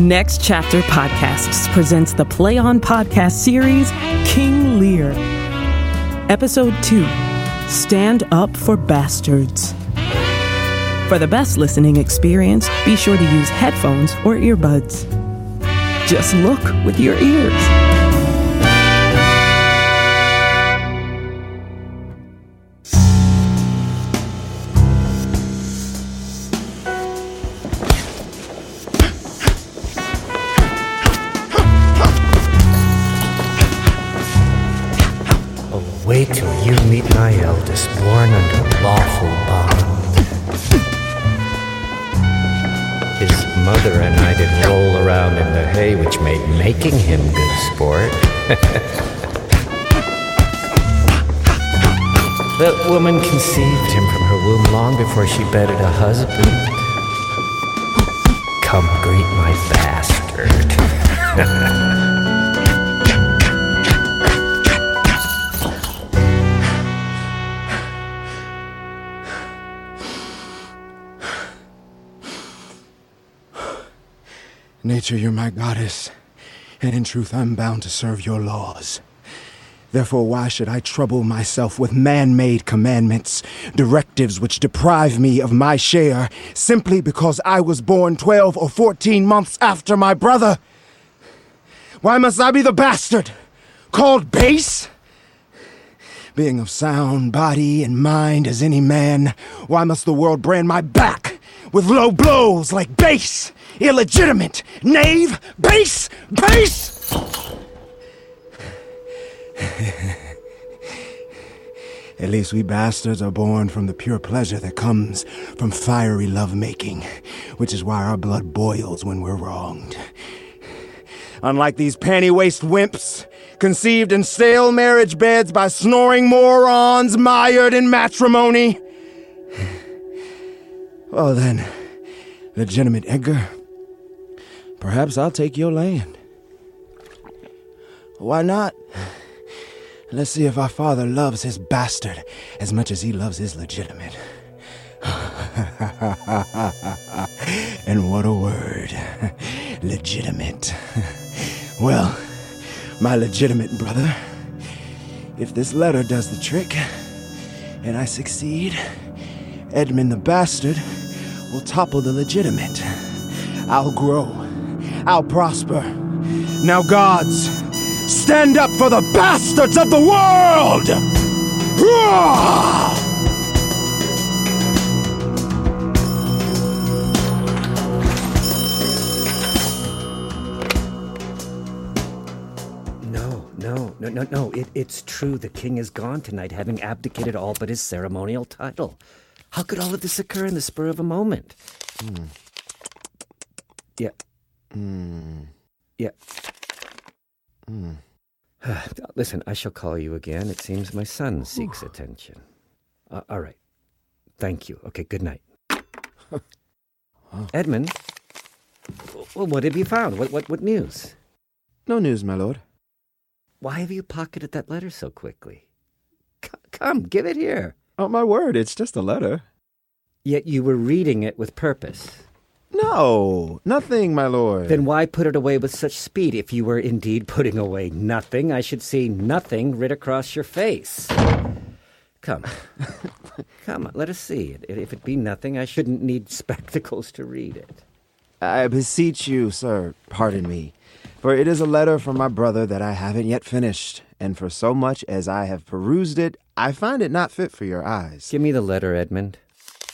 Next Chapter Podcasts presents the Play On podcast series King Lear. Episode 2 Stand Up for Bastards. For the best listening experience, be sure to use headphones or earbuds. Just look with your ears. Woman conceived him from her womb long before she bedded a husband. Come greet my bastard. Nature, you're my goddess, and in truth, I'm bound to serve your laws. Therefore, why should I trouble myself with man made commandments, directives which deprive me of my share, simply because I was born 12 or 14 months after my brother? Why must I be the bastard? Called base? Being of sound body and mind as any man, why must the world brand my back with low blows like base, illegitimate, knave, base, base? At least we bastards are born from the pure pleasure that comes from fiery lovemaking, which is why our blood boils when we're wronged. Unlike these panty waist wimps, conceived in stale marriage beds by snoring morons mired in matrimony. Well then, legitimate Edgar, perhaps I'll take your land. Why not? Let's see if our father loves his bastard as much as he loves his legitimate. and what a word. Legitimate. Well, my legitimate brother, if this letter does the trick, and I succeed, Edmund the bastard will topple the legitimate. I'll grow. I'll prosper. Now, gods, stand up for the bastards of the world! No, no, no, no, no. It, it's true. The king is gone tonight, having abdicated all but his ceremonial title. How could all of this occur in the spur of a moment? Hmm. Yeah. Hmm. Yeah. Listen, I shall call you again. It seems my son seeks attention. Uh, all right. Thank you. Okay, good night. Edmund? Well, what have you found? What, what, what news? No news, my lord. Why have you pocketed that letter so quickly? C- come, give it here. Oh, my word, it's just a letter. Yet you were reading it with purpose. No, nothing, my lord. Then why put it away with such speed? If you were indeed putting away nothing, I should see nothing writ across your face. Come. Come on, let us see it. If it be nothing, I shouldn't need spectacles to read it. I beseech you, sir, pardon me, for it is a letter from my brother that I haven't yet finished, and for so much as I have perused it, I find it not fit for your eyes. Give me the letter, Edmund.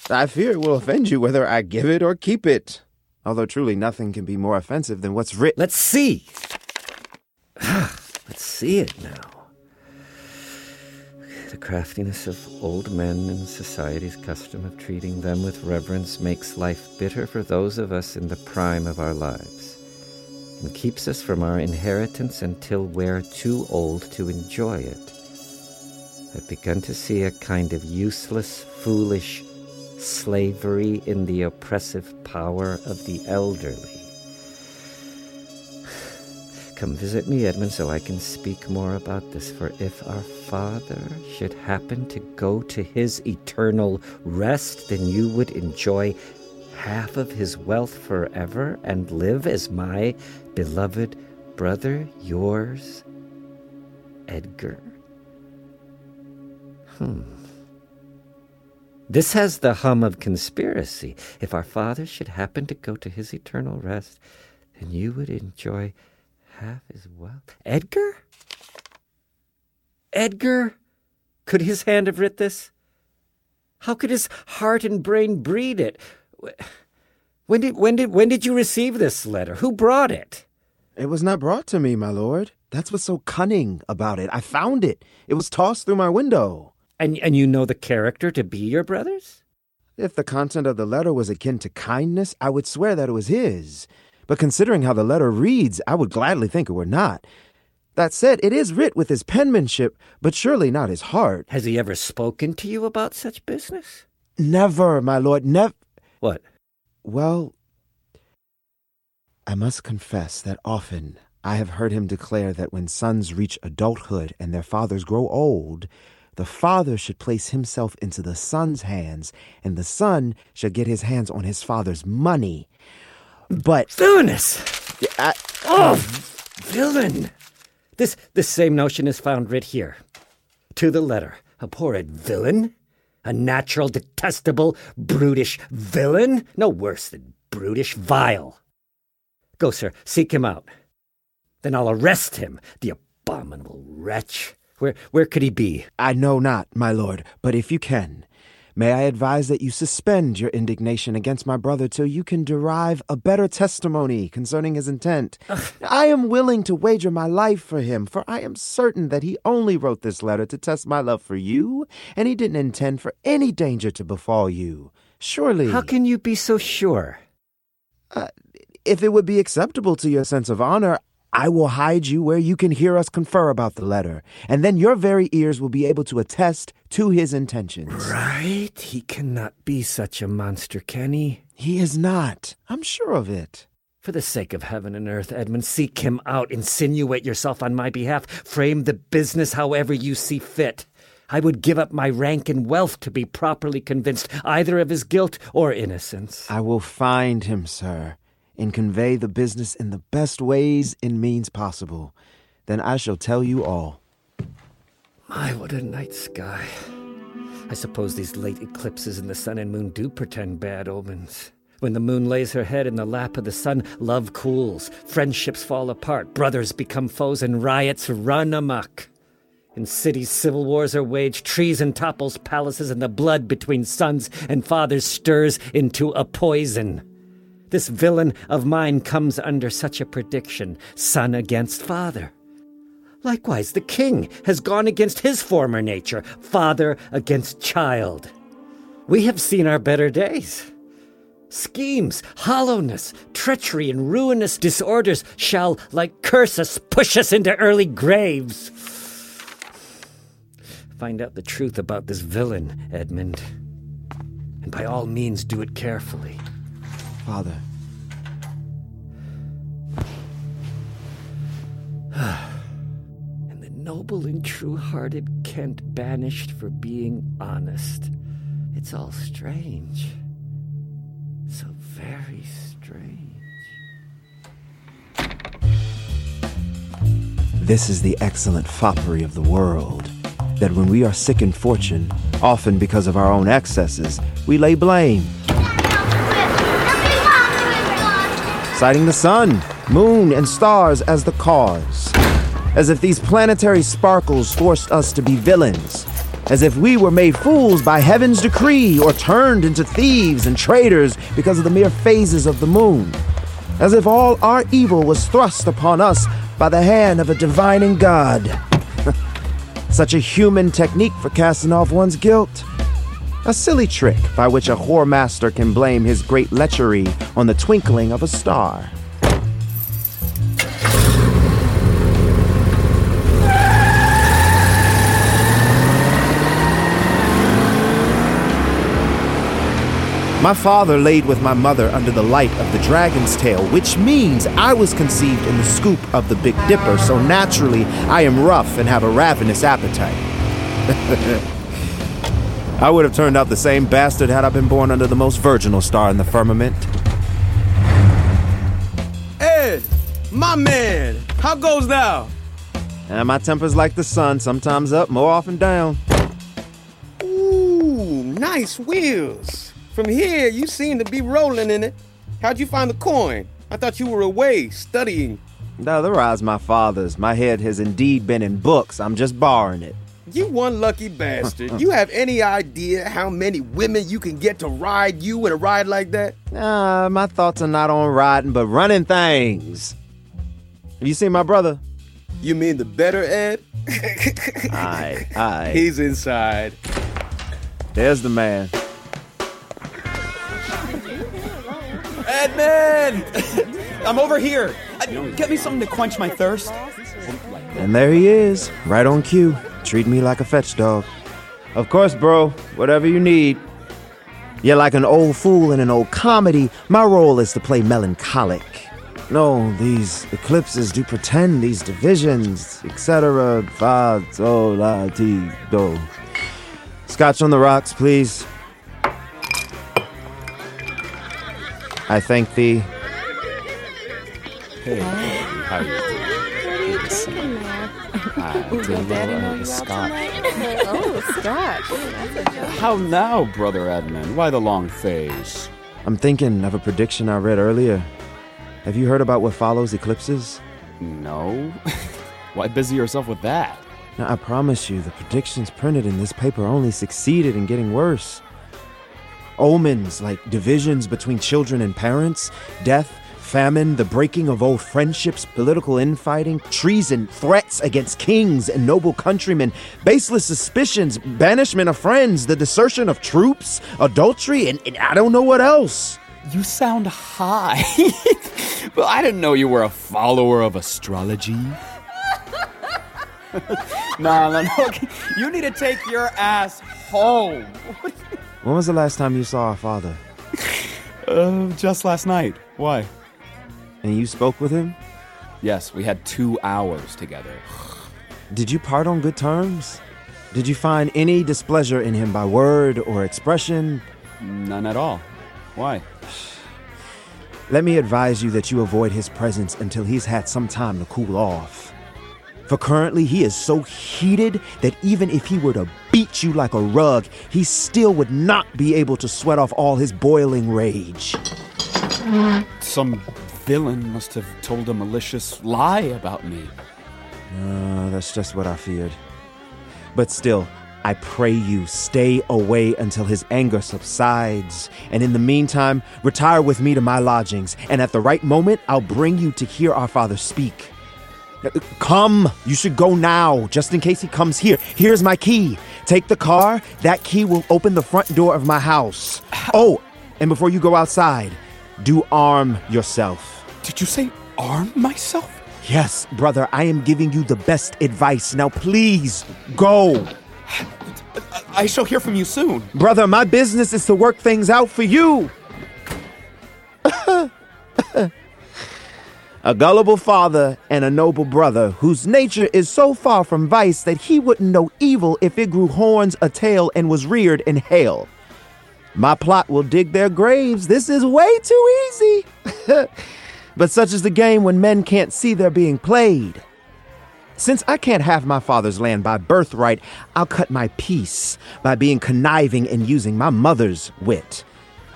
I fear it will offend you whether I give it or keep it. Although truly nothing can be more offensive than what's written. Let's see. Let's see it now. The craftiness of old men and society's custom of treating them with reverence makes life bitter for those of us in the prime of our lives, and keeps us from our inheritance until we're too old to enjoy it. I've begun to see a kind of useless, foolish slavery in the oppressive power of the elderly. Come visit me, Edmund, so I can speak more about this. For if our father should happen to go to his eternal rest, then you would enjoy half of his wealth forever and live as my beloved brother, yours, Edgar. Hmm. This has the hum of conspiracy. If our father should happen to go to his eternal rest, then you would enjoy half his wealth. Edgar? Edgar? Could his hand have writ this? How could his heart and brain breed it? When did when did when did you receive this letter? Who brought it? It was not brought to me, my lord. That's what's so cunning about it. I found it. It was tossed through my window. And and you know the character to be your brother's? If the content of the letter was akin to kindness, I would swear that it was his. But considering how the letter reads, I would gladly think it were not. That said, it is writ with his penmanship, but surely not his heart. Has he ever spoken to you about such business? Never, my lord, never. What? Well, I must confess that often I have heard him declare that when sons reach adulthood and their fathers grow old, the father should place himself into the son's hands, and the son should get his hands on his father's money. But Villainous! I, Oh, um, villain! This this same notion is found writ here. To the letter. Abhorred villain? A natural, detestable, brutish villain? No worse than brutish, vile. Go, sir, seek him out. Then I'll arrest him, the abominable wretch. Where where could he be? I know not, my lord, but if you can, may I advise that you suspend your indignation against my brother till you can derive a better testimony concerning his intent. I am willing to wager my life for him, for I am certain that he only wrote this letter to test my love for you, and he didn't intend for any danger to befall you. Surely. How can you be so sure? Uh, if it would be acceptable to your sense of honor, I will hide you where you can hear us confer about the letter, and then your very ears will be able to attest to his intentions. Right? He cannot be such a monster, can he? He is not. I'm sure of it. For the sake of heaven and earth, Edmund, seek him out, insinuate yourself on my behalf, frame the business however you see fit. I would give up my rank and wealth to be properly convinced either of his guilt or innocence. I will find him, sir, and convey the business in the best ways and means possible. Then I shall tell you all. My, what a night sky. I suppose these late eclipses in the sun and moon do portend bad omens. When the moon lays her head in the lap of the sun, love cools, friendships fall apart, brothers become foes, and riots run amok. In cities, civil wars are waged, treason topples palaces, and the blood between sons and fathers stirs into a poison. This villain of mine comes under such a prediction son against father. Likewise, the king has gone against his former nature, father against child. We have seen our better days. Schemes, hollowness, treachery, and ruinous disorders shall, like curse us, push us into early graves. Find out the truth about this villain, Edmund. And by all means, do it carefully. Father, And the noble and true hearted Kent banished for being honest. It's all strange. So very strange. this is the excellent foppery of the world. that when we are sick in fortune, often because of our own excesses, we lay blame. Citing the sun, moon, and stars as the cause. As if these planetary sparkles forced us to be villains. As if we were made fools by heaven's decree or turned into thieves and traitors because of the mere phases of the moon. As if all our evil was thrust upon us by the hand of a divining God. Such a human technique for casting off one's guilt. A silly trick by which a whore master can blame his great lechery on the twinkling of a star. My father laid with my mother under the light of the dragon's tail, which means I was conceived in the scoop of the Big Dipper, so naturally I am rough and have a ravenous appetite. I would have turned out the same bastard had I been born under the most virginal star in the firmament. Ed, my man, how goes thou? Uh, and my temper's like the sun, sometimes up, more often down. Ooh, nice wheels. From here, you seem to be rolling in it. How'd you find the coin? I thought you were away studying. No, the rise my father's. My head has indeed been in books. I'm just borrowing it. You one lucky bastard. you have any idea how many women you can get to ride you in a ride like that? Nah, my thoughts are not on riding, but running things. Have you seen my brother? You mean the better Ed? aye, aye. He's inside. There's the man. Edmund! I'm over here. Get me something to quench my thirst. And there he is, right on cue. Treat me like a fetch dog. Of course, bro, whatever you need. You're like an old fool in an old comedy. My role is to play melancholic. No, these eclipses do pretend these divisions, etc. Fa, so, la, ti, do. Scotch on the rocks, please. I thank thee. Hey, how? Hi, doing well, uh, Scotch. oh, Scotch. How now, Brother Edmund? Why the long face? I'm thinking of a prediction I read earlier. Have you heard about what follows eclipses? No. Why busy yourself with that? Now, I promise you, the predictions printed in this paper only succeeded in getting worse. Omens like divisions between children and parents, death, famine, the breaking of old friendships, political infighting, treason, threats against kings and noble countrymen, baseless suspicions, banishment of friends, the desertion of troops, adultery, and, and I don't know what else. You sound high. well, I didn't know you were a follower of astrology. no, no, no. You need to take your ass home. When was the last time you saw our father? Uh, just last night. Why? And you spoke with him? Yes, we had two hours together. Did you part on good terms? Did you find any displeasure in him by word or expression? None at all. Why? Let me advise you that you avoid his presence until he's had some time to cool off. For currently, he is so heated that even if he were to beat you like a rug, he still would not be able to sweat off all his boiling rage. Some villain must have told a malicious lie about me. Uh, that's just what I feared. But still, I pray you stay away until his anger subsides. And in the meantime, retire with me to my lodgings, and at the right moment, I'll bring you to hear our father speak. Come, you should go now, just in case he comes here. Here's my key. Take the car. That key will open the front door of my house. Oh, and before you go outside, do arm yourself. Did you say arm myself? Yes, brother, I am giving you the best advice. Now, please, go. I shall hear from you soon. Brother, my business is to work things out for you. a gullible father and a noble brother whose nature is so far from vice that he wouldn't know evil if it grew horns, a tail, and was reared in hell. My plot will dig their graves. This is way too easy. but such is the game when men can't see they're being played. Since I can't have my father's land by birthright, I'll cut my peace by being conniving and using my mother's wit.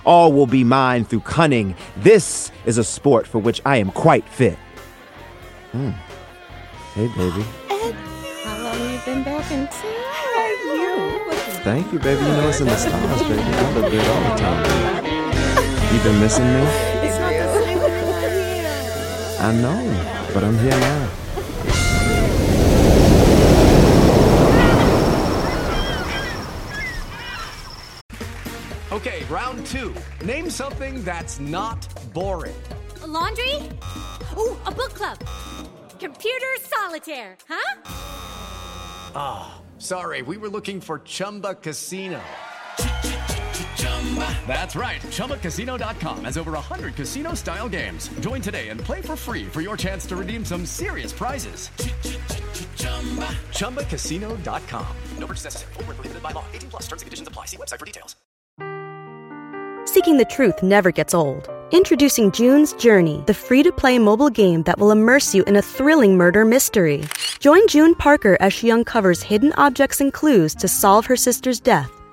All will be mine through cunning. This is a sport for which I am quite fit. Hmm. Hey, baby. How long have you been back in town? You. Thank you, baby. You know it's in the stars, baby. I look good all the time. You been missing me? I know, but I'm here now. Okay, round two. Name something that's not boring. A laundry? Ooh, a book club. Computer solitaire, huh? Ah, sorry, we were looking for Chumba Casino. That's right. ChumbaCasino.com has over 100 casino style games. Join today and play for free for your chance to redeem some serious prizes. ChumbaCasino.com. No purchase necessary. Void where prohibited by law. 18 plus terms and conditions apply. See website for details. Seeking the truth never gets old. Introducing June's Journey, the free to play mobile game that will immerse you in a thrilling murder mystery. Join June Parker as she uncovers hidden objects and clues to solve her sister's death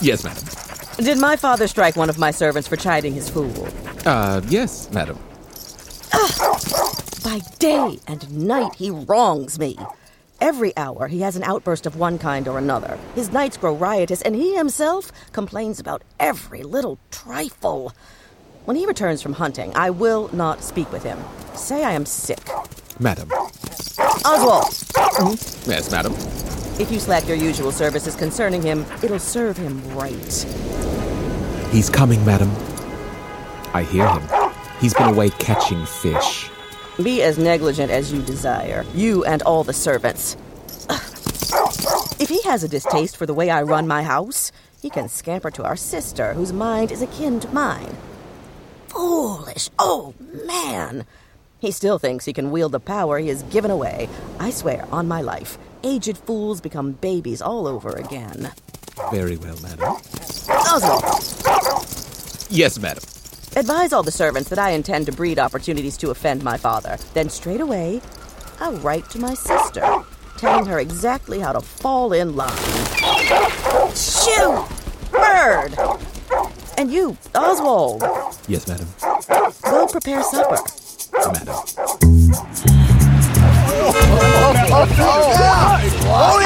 Yes, madam. did my father strike one of my servants for chiding his fool? Uh, yes, madam. By day and night he wrongs me. Every hour he has an outburst of one kind or another. His nights grow riotous, and he himself complains about every little trifle. When he returns from hunting, I will not speak with him. Say I am sick. Madam. Oswald, hmm? Yes, madam. if you slack your usual services concerning him, it'll serve him right. He's coming, madam. I hear him. He's been away catching fish. Be as negligent as you desire, you and all the servants. If he has a distaste for the way I run my house, he can scamper to our sister, whose mind is akin to mine. Foolish old man! He still thinks he can wield the power he has given away. I swear, on my life, aged fools become babies all over again. Very well, madam. Oswald, Yes, madam. advise all the servants that I intend to breed opportunities to offend my father. Then straight away, I'll write to my sister, telling her exactly how to fall in line. Shoo! Bird! And you, Oswald, Yes, madam. go prepare supper. Ain't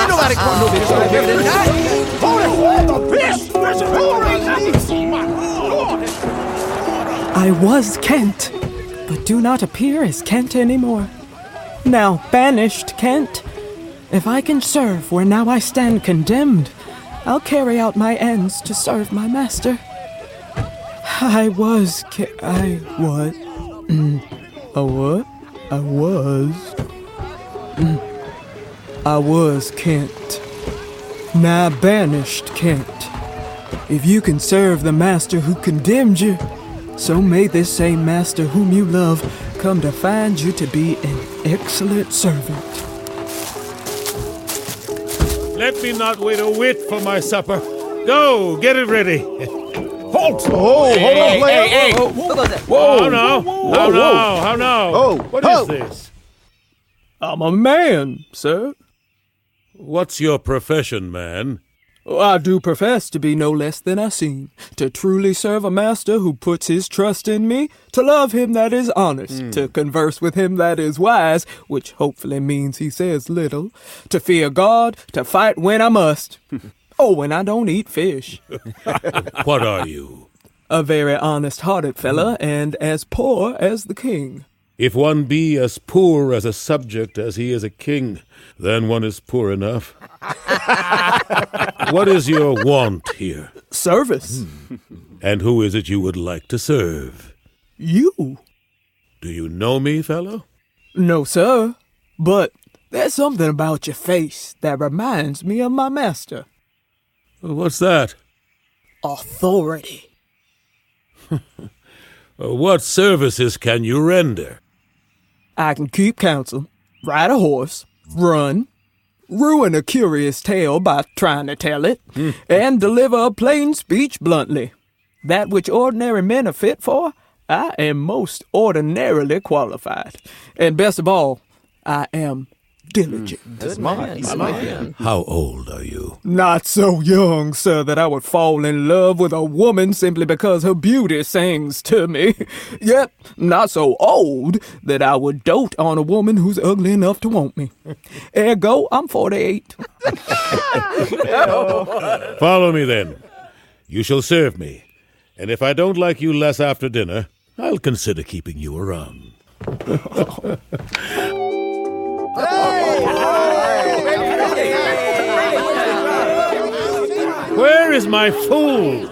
nobody tonight. It, fish. I was Kent, but do not appear as Kent anymore. Now banished Kent. If I can serve where now I stand condemned, I'll carry out my ends to serve my master. I was Ke- I what? Mm. A what? I was. Mm, I was Kent. Now banished Kent. If you can serve the master who condemned you, so may this same master whom you love come to find you to be an excellent servant. Let me not wait a whit for my supper. Go, get it ready. Halt! Oh, hold on, player. Hey, hey, Oh, Who goes there? Whoa! How now? Whoa, How whoa. now? How now? Oh, What is oh. this? I'm a man, sir. What's your profession, man? I do profess to be no less than I seem, to truly serve a master who puts his trust in me, to love him that is honest, hmm. to converse with him that is wise, which hopefully means he says little, to fear God, to fight when I must. oh, and I don't eat fish. What are you? A very honest hearted fella, and as poor as the king. If one be as poor as a subject as he is a king, then one is poor enough. what is your want here? Service. Hmm. And who is it you would like to serve? You? Do you know me, fellow? No, sir. But There's something about your face that reminds me of my master. What's that? Authority. Uh, what services can you render? I can keep counsel, ride a horse, run, ruin a curious tale by trying to tell it, hmm. and deliver a plain speech bluntly. That which ordinary men are fit for, I am most ordinarily qualified. And best of all, I am diligent. Good man. Smart. How old are you? Not so young, sir, that I would fall in love with a woman simply because her beauty sings to me. Yet, not so old that I would dote on a woman who's ugly enough to want me. Ergo, I'm 48. Follow me then. You shall serve me. And if I don't like you less after dinner, I'll consider keeping you around. Where is my fool?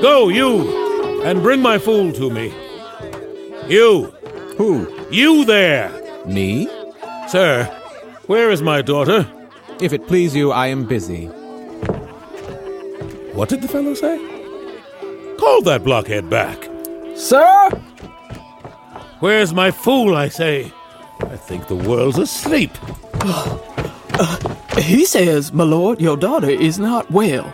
Go, you, and bring my fool to me. You. Who? You there. Me? Sir, where is my daughter? If it please you, I am busy. What did the fellow say? Call that blockhead back. Sir? Where's my fool, I say? I think the world's asleep. Uh, he says, my lord, your daughter is not well.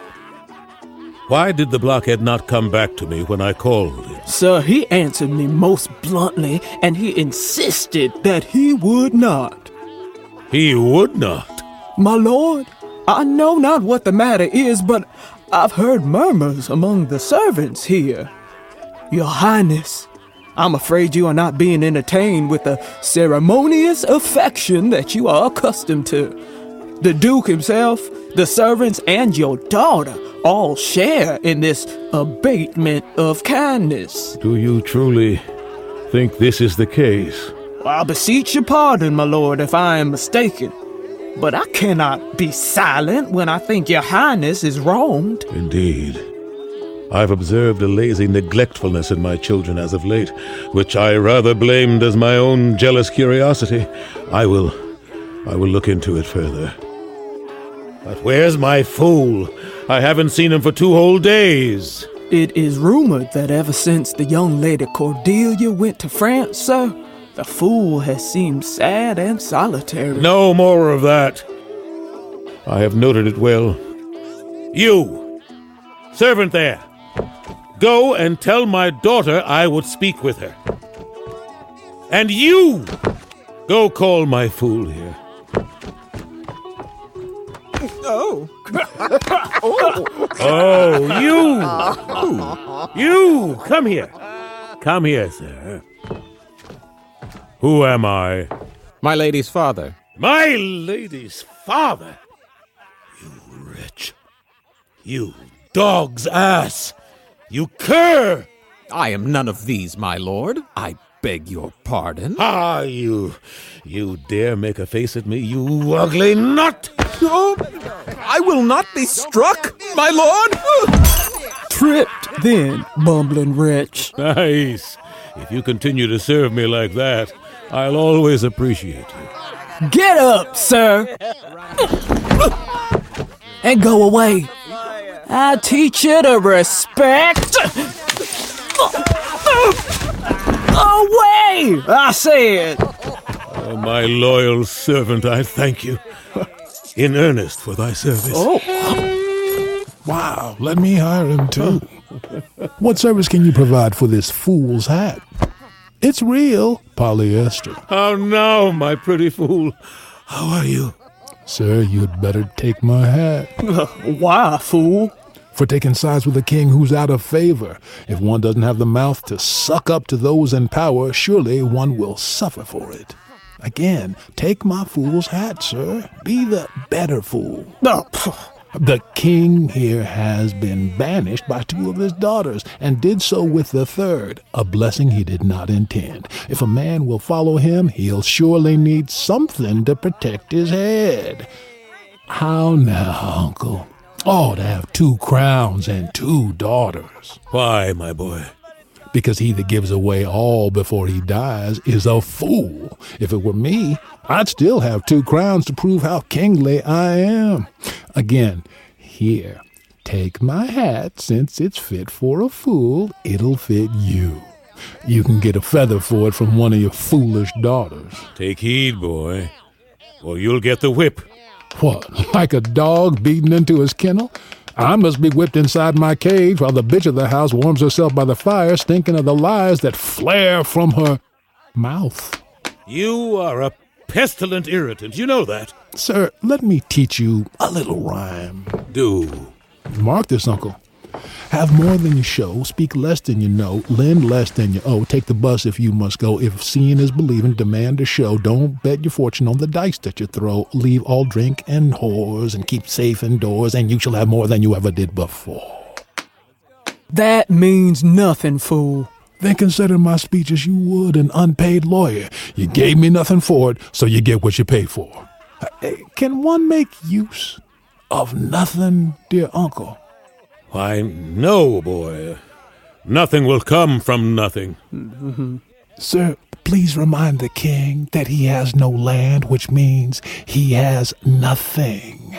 Why did the blockhead not come back to me when I called him? Sir, he answered me most bluntly, and he insisted that he would not. He would not. My lord, I know not what the matter is, but I've heard murmurs among the servants here. Your Highness, I'm afraid you are not being entertained with the ceremonious affection that you are accustomed to. The Duke himself, the servants, and your daughter all share in this abatement of kindness. Do you truly think this is the case? I beseech your pardon, my lord, if I am mistaken. But I cannot be silent when I think your highness is wronged. Indeed. I've observed a lazy neglectfulness in my children as of late, which I rather blamed as my own jealous curiosity. I will. I will look into it further. But where's my fool? I haven't seen him for two whole days. It is rumored that ever since the young lady Cordelia went to France, sir, the fool has seemed sad and solitary. No more of that. I have noted it well. You, servant there, go and tell my daughter I would speak with her. And you, go call my fool here. Oh. Oh, you! You! Come here. Come here, sir. Who am I? My lady's father. My lady's father? You wretch. You dog's ass. You cur! I am none of these, my lord. I beg your pardon. Ah, you. You dare make a face at me, you ugly nut! Oh, I will not be struck, my lord! Tripped then, bumbling wretch. Nice. If you continue to serve me like that, I'll always appreciate you. Get up, sir! And go away. I teach you to respect. Away! I said. Oh, my loyal servant, I thank you. In earnest for thy service. Oh. Wow, let me hire him too. what service can you provide for this fool's hat? It's real polyester. Oh no, my pretty fool? How are you? Sir, you'd better take my hat. Why, fool? For taking sides with a king who's out of favor. If one doesn't have the mouth to suck up to those in power, surely one will suffer for it. Again, take my fool's hat, sir. Be the better fool. No. The king here has been banished by two of his daughters, and did so with the third, a blessing he did not intend. If a man will follow him, he'll surely need something to protect his head. How now, uncle? Oh, to have two crowns and two daughters. Why, my boy? Because he that gives away all before he dies is a fool. If it were me, I'd still have two crowns to prove how kingly I am. Again, here, take my hat, since it's fit for a fool, it'll fit you. You can get a feather for it from one of your foolish daughters. Take heed, boy, or you'll get the whip. What, like a dog beaten into his kennel? I must be whipped inside my cage while the bitch of the house warms herself by the fire, stinking of the lies that flare from her mouth. You are a pestilent irritant, you know that. Sir, let me teach you a little rhyme. Do. Mark this, Uncle. Have more than you show, speak less than you know, lend less than you owe, take the bus if you must go. If seeing is believing, demand a show. Don't bet your fortune on the dice that you throw. Leave all drink and whores and keep safe indoors, and you shall have more than you ever did before. That means nothing, fool. Then consider my speech as you would an unpaid lawyer. You gave me nothing for it, so you get what you pay for. Uh, Can one make use of nothing, dear uncle? Why, no, boy. Nothing will come from nothing. Sir, please remind the king that he has no land, which means he has nothing.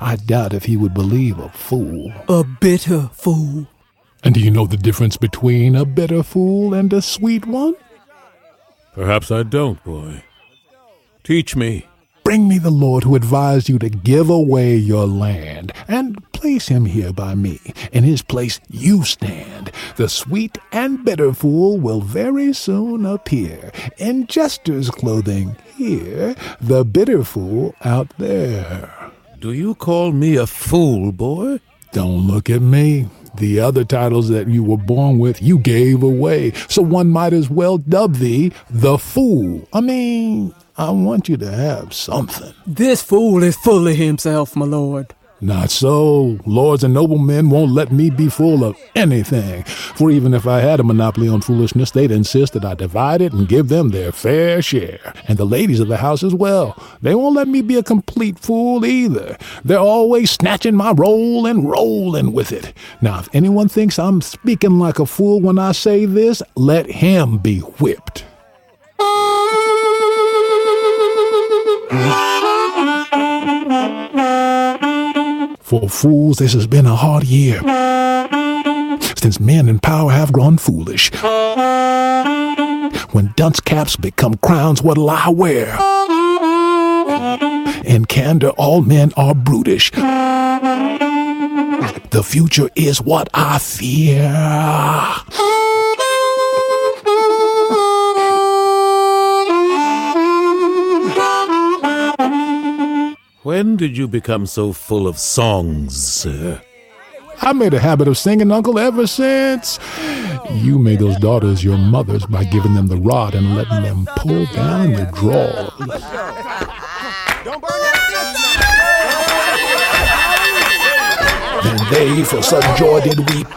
I doubt if he would believe a fool. A bitter fool. And do you know the difference between a bitter fool and a sweet one? Perhaps I don't, boy. Teach me. Bring me the Lord who advised you to give away your land, and place him here by me. In his place you stand. The sweet and bitter fool will very soon appear. In jester's clothing here, the bitter fool out there. Do you call me a fool, boy? Don't look at me. The other titles that you were born with, you gave away. So one might as well dub thee the fool. I mean, I want you to have something. This fool is full of himself, my lord. Not so. Lords and noblemen won't let me be full of anything. For even if I had a monopoly on foolishness, they'd insist that I divide it and give them their fair share. And the ladies of the house as well. They won't let me be a complete fool either. They're always snatching my roll and rolling with it. Now, if anyone thinks I'm speaking like a fool when I say this, let him be whipped. For fools, this has been a hard year. Since men in power have grown foolish. When dunce caps become crowns, what'll I wear? In candor, all men are brutish. The future is what I fear. When did you become so full of songs, sir? I made a habit of singing, Uncle, ever since. You made those daughters your mothers by giving them the rod and letting them pull down your drawers. Don't burn Then they for sudden joy did weep.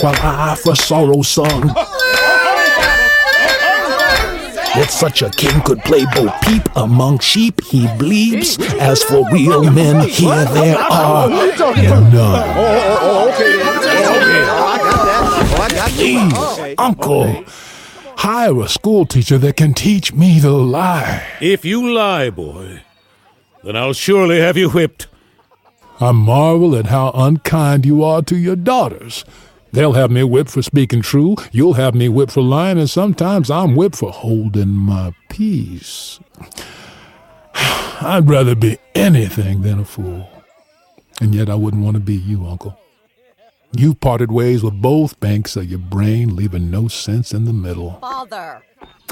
While I for sorrow sung. That such a king could play Bo Peep among sheep, he bleeps. As for real men, here there are none. Please, uncle, hire a school teacher that can teach me to lie. If you lie, boy, then I'll surely have you whipped. I marvel at how unkind you are to your daughters. They'll have me whipped for speaking true. You'll have me whipped for lying, and sometimes I'm whipped for holding my peace. I'd rather be anything than a fool. And yet I wouldn't want to be you, Uncle. You've parted ways with both banks of your brain, leaving no sense in the middle. Father.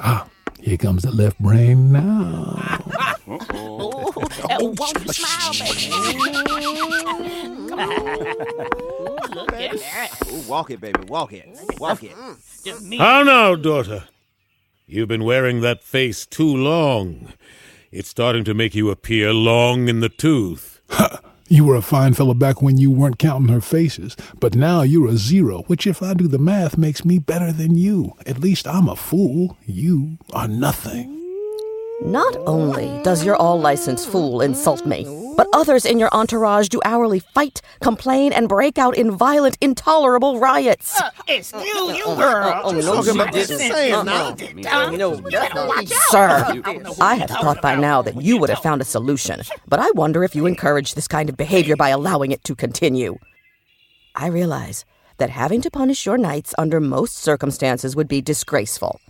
Ah, here comes the left brain now. Oh, won't you smile, baby? Ooh, walk it, baby. Walk it. Walk it. How now, daughter? You've been wearing that face too long. It's starting to make you appear long in the tooth. You were a fine fellow back when you weren't counting her faces, but now you're a zero, which, if I do the math, makes me better than you. At least I'm a fool. You are nothing. Not only does your all licensed fool insult me, But others in your entourage do hourly fight, complain, and break out in violent, intolerable riots. Uh, excuse you, girl. Oh, no, Talking she about didn't. saying now. Uh-uh. You know, Sir, I had thought by now that you would have found a solution, but I wonder if you encourage this kind of behavior by allowing it to continue. I realize that having to punish your knights under most circumstances would be disgraceful.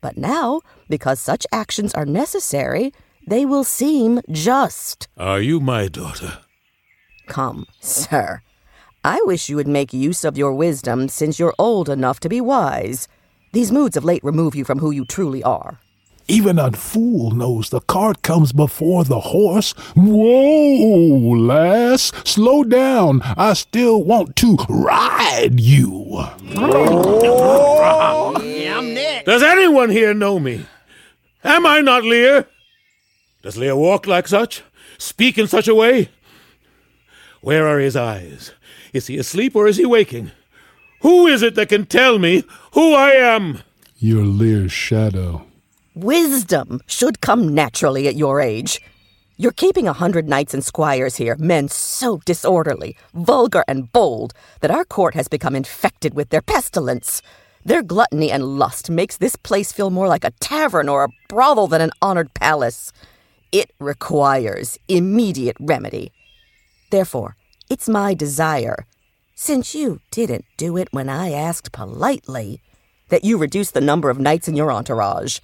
But now, because such actions are necessary, they will seem just. Are you my daughter? Come, sir. I wish you would make use of your wisdom since you're old enough to be wise. These moods of late remove you from who you truly are. Even a fool knows the cart comes before the horse. Whoa, lass, slow down. I still want to ride you. Oh. Does anyone here know me? Am I not Lear? Does Lear walk like such? Speak in such a way? Where are his eyes? Is he asleep or is he waking? Who is it that can tell me who I am? Your Lear's shadow. Wisdom should come naturally at your age. You're keeping a hundred knights and squires here, men so disorderly, vulgar, and bold that our court has become infected with their pestilence. Their gluttony and lust makes this place feel more like a tavern or a brothel than an honored palace. It requires immediate remedy. Therefore, it's my desire, since you didn't do it when I asked politely, that you reduce the number of knights in your entourage.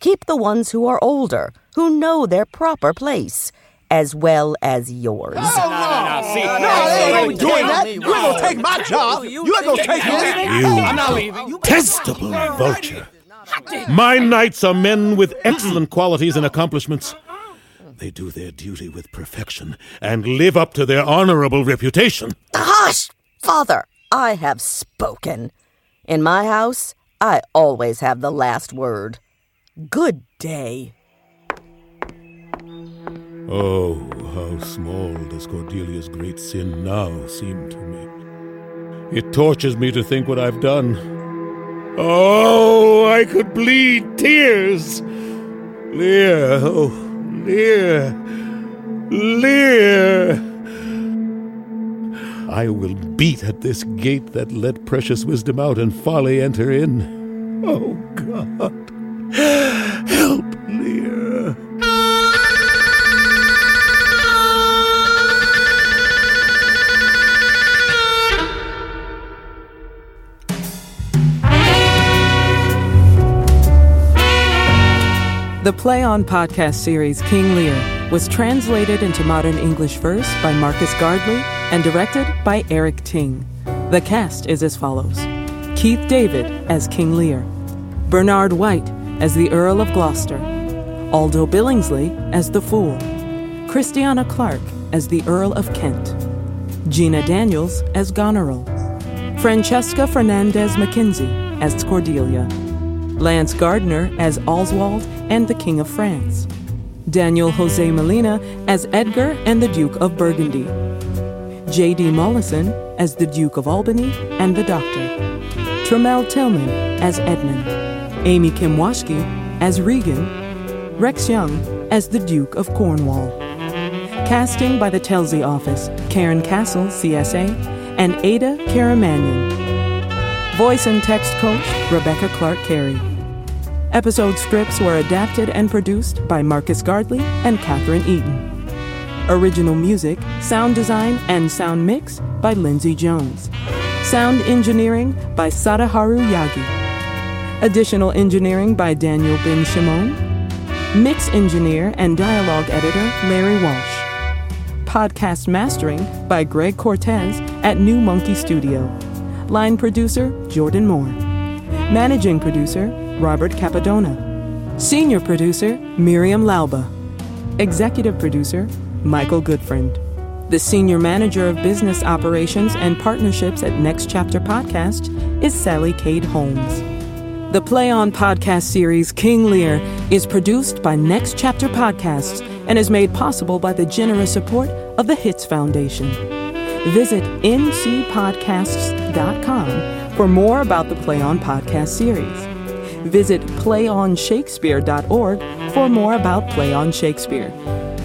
Keep the ones who are older, who know their proper place, as well as yours. Oh, No, I ain't doing that. You ain't gonna take my job. You ain't gonna take it. I'm not leaving. You detestable vulture. My knights are men with excellent qualities and accomplishments. They do their duty with perfection and live up to their honorable reputation. Hush, father! I have spoken. In my house, I always have the last word. Good day. Oh, how small does Cordelia's great sin now seem to me. It tortures me to think what I've done. Oh, I could bleed tears. Lear, oh, Lear, Lear. I will beat at this gate that let precious wisdom out and folly enter in. Oh, God. The Play On podcast series King Lear was translated into modern English verse by Marcus Gardley and directed by Eric Ting. The cast is as follows. Keith David as King Lear, Bernard White as the Earl of Gloucester, Aldo Billingslea as the Fool, Christiana Clark as the Earl of Kent, Gina Daniels as Goneril, Francesca Fernandez McKenzie as Cordelia, Lance Gardner as Oswald and the King of France, Daniel Jose Molina as Edgar and the Duke of Burgundy, J.D. Mollison as the Duke of Albany and the Doctor, Tramell Tillman as Edmund, Amy Kim Waschke as Regan, Rex Young as the Duke of Cornwall. Casting by the Telsey office, Karyn Casl, CSA, and Ada Karamanyan. Voice and text coach, Rebecca Clark Carey. Episode scripts were adapted and produced by Marcus Gardley and Catherine Eaton. Original music, sound design, and sound mix by Lindsay Jones. Sound engineering by Sadaharu Yagi. Additional engineering by Daniel Ben Shimon. Mix engineer and dialogue editor Larry Walsh. Podcast mastering by Greg Cortez at New Monkey Studio. Line producer Jordan Moore. Managing producer Robert Capadona. Senior producer Miriam Lauba. Executive producer Michael Goodfriend. The Senior Manager of Business Operations and Partnerships at Next Chapter Podcast is Sally Cade Holmes. The Play On podcast series King Lear is produced by Next Chapter Podcasts and is made possible by the generous support of the Hitz Foundation. Visit ncpodcasts.com for more about the Play On podcast series. Visit playonshakespeare.org for more about Play On Shakespeare.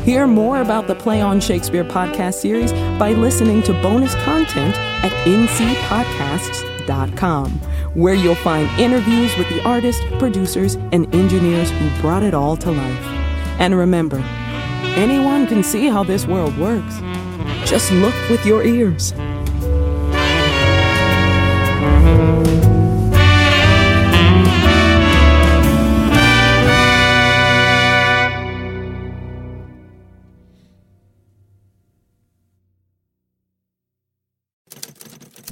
Hear more about the Play on Shakespeare podcast series by listening to bonus content at ncpodcasts.com, where you'll find interviews with the artists, producers, and engineers who brought it all to life. And remember, anyone can see how this world works. Just look with your ears.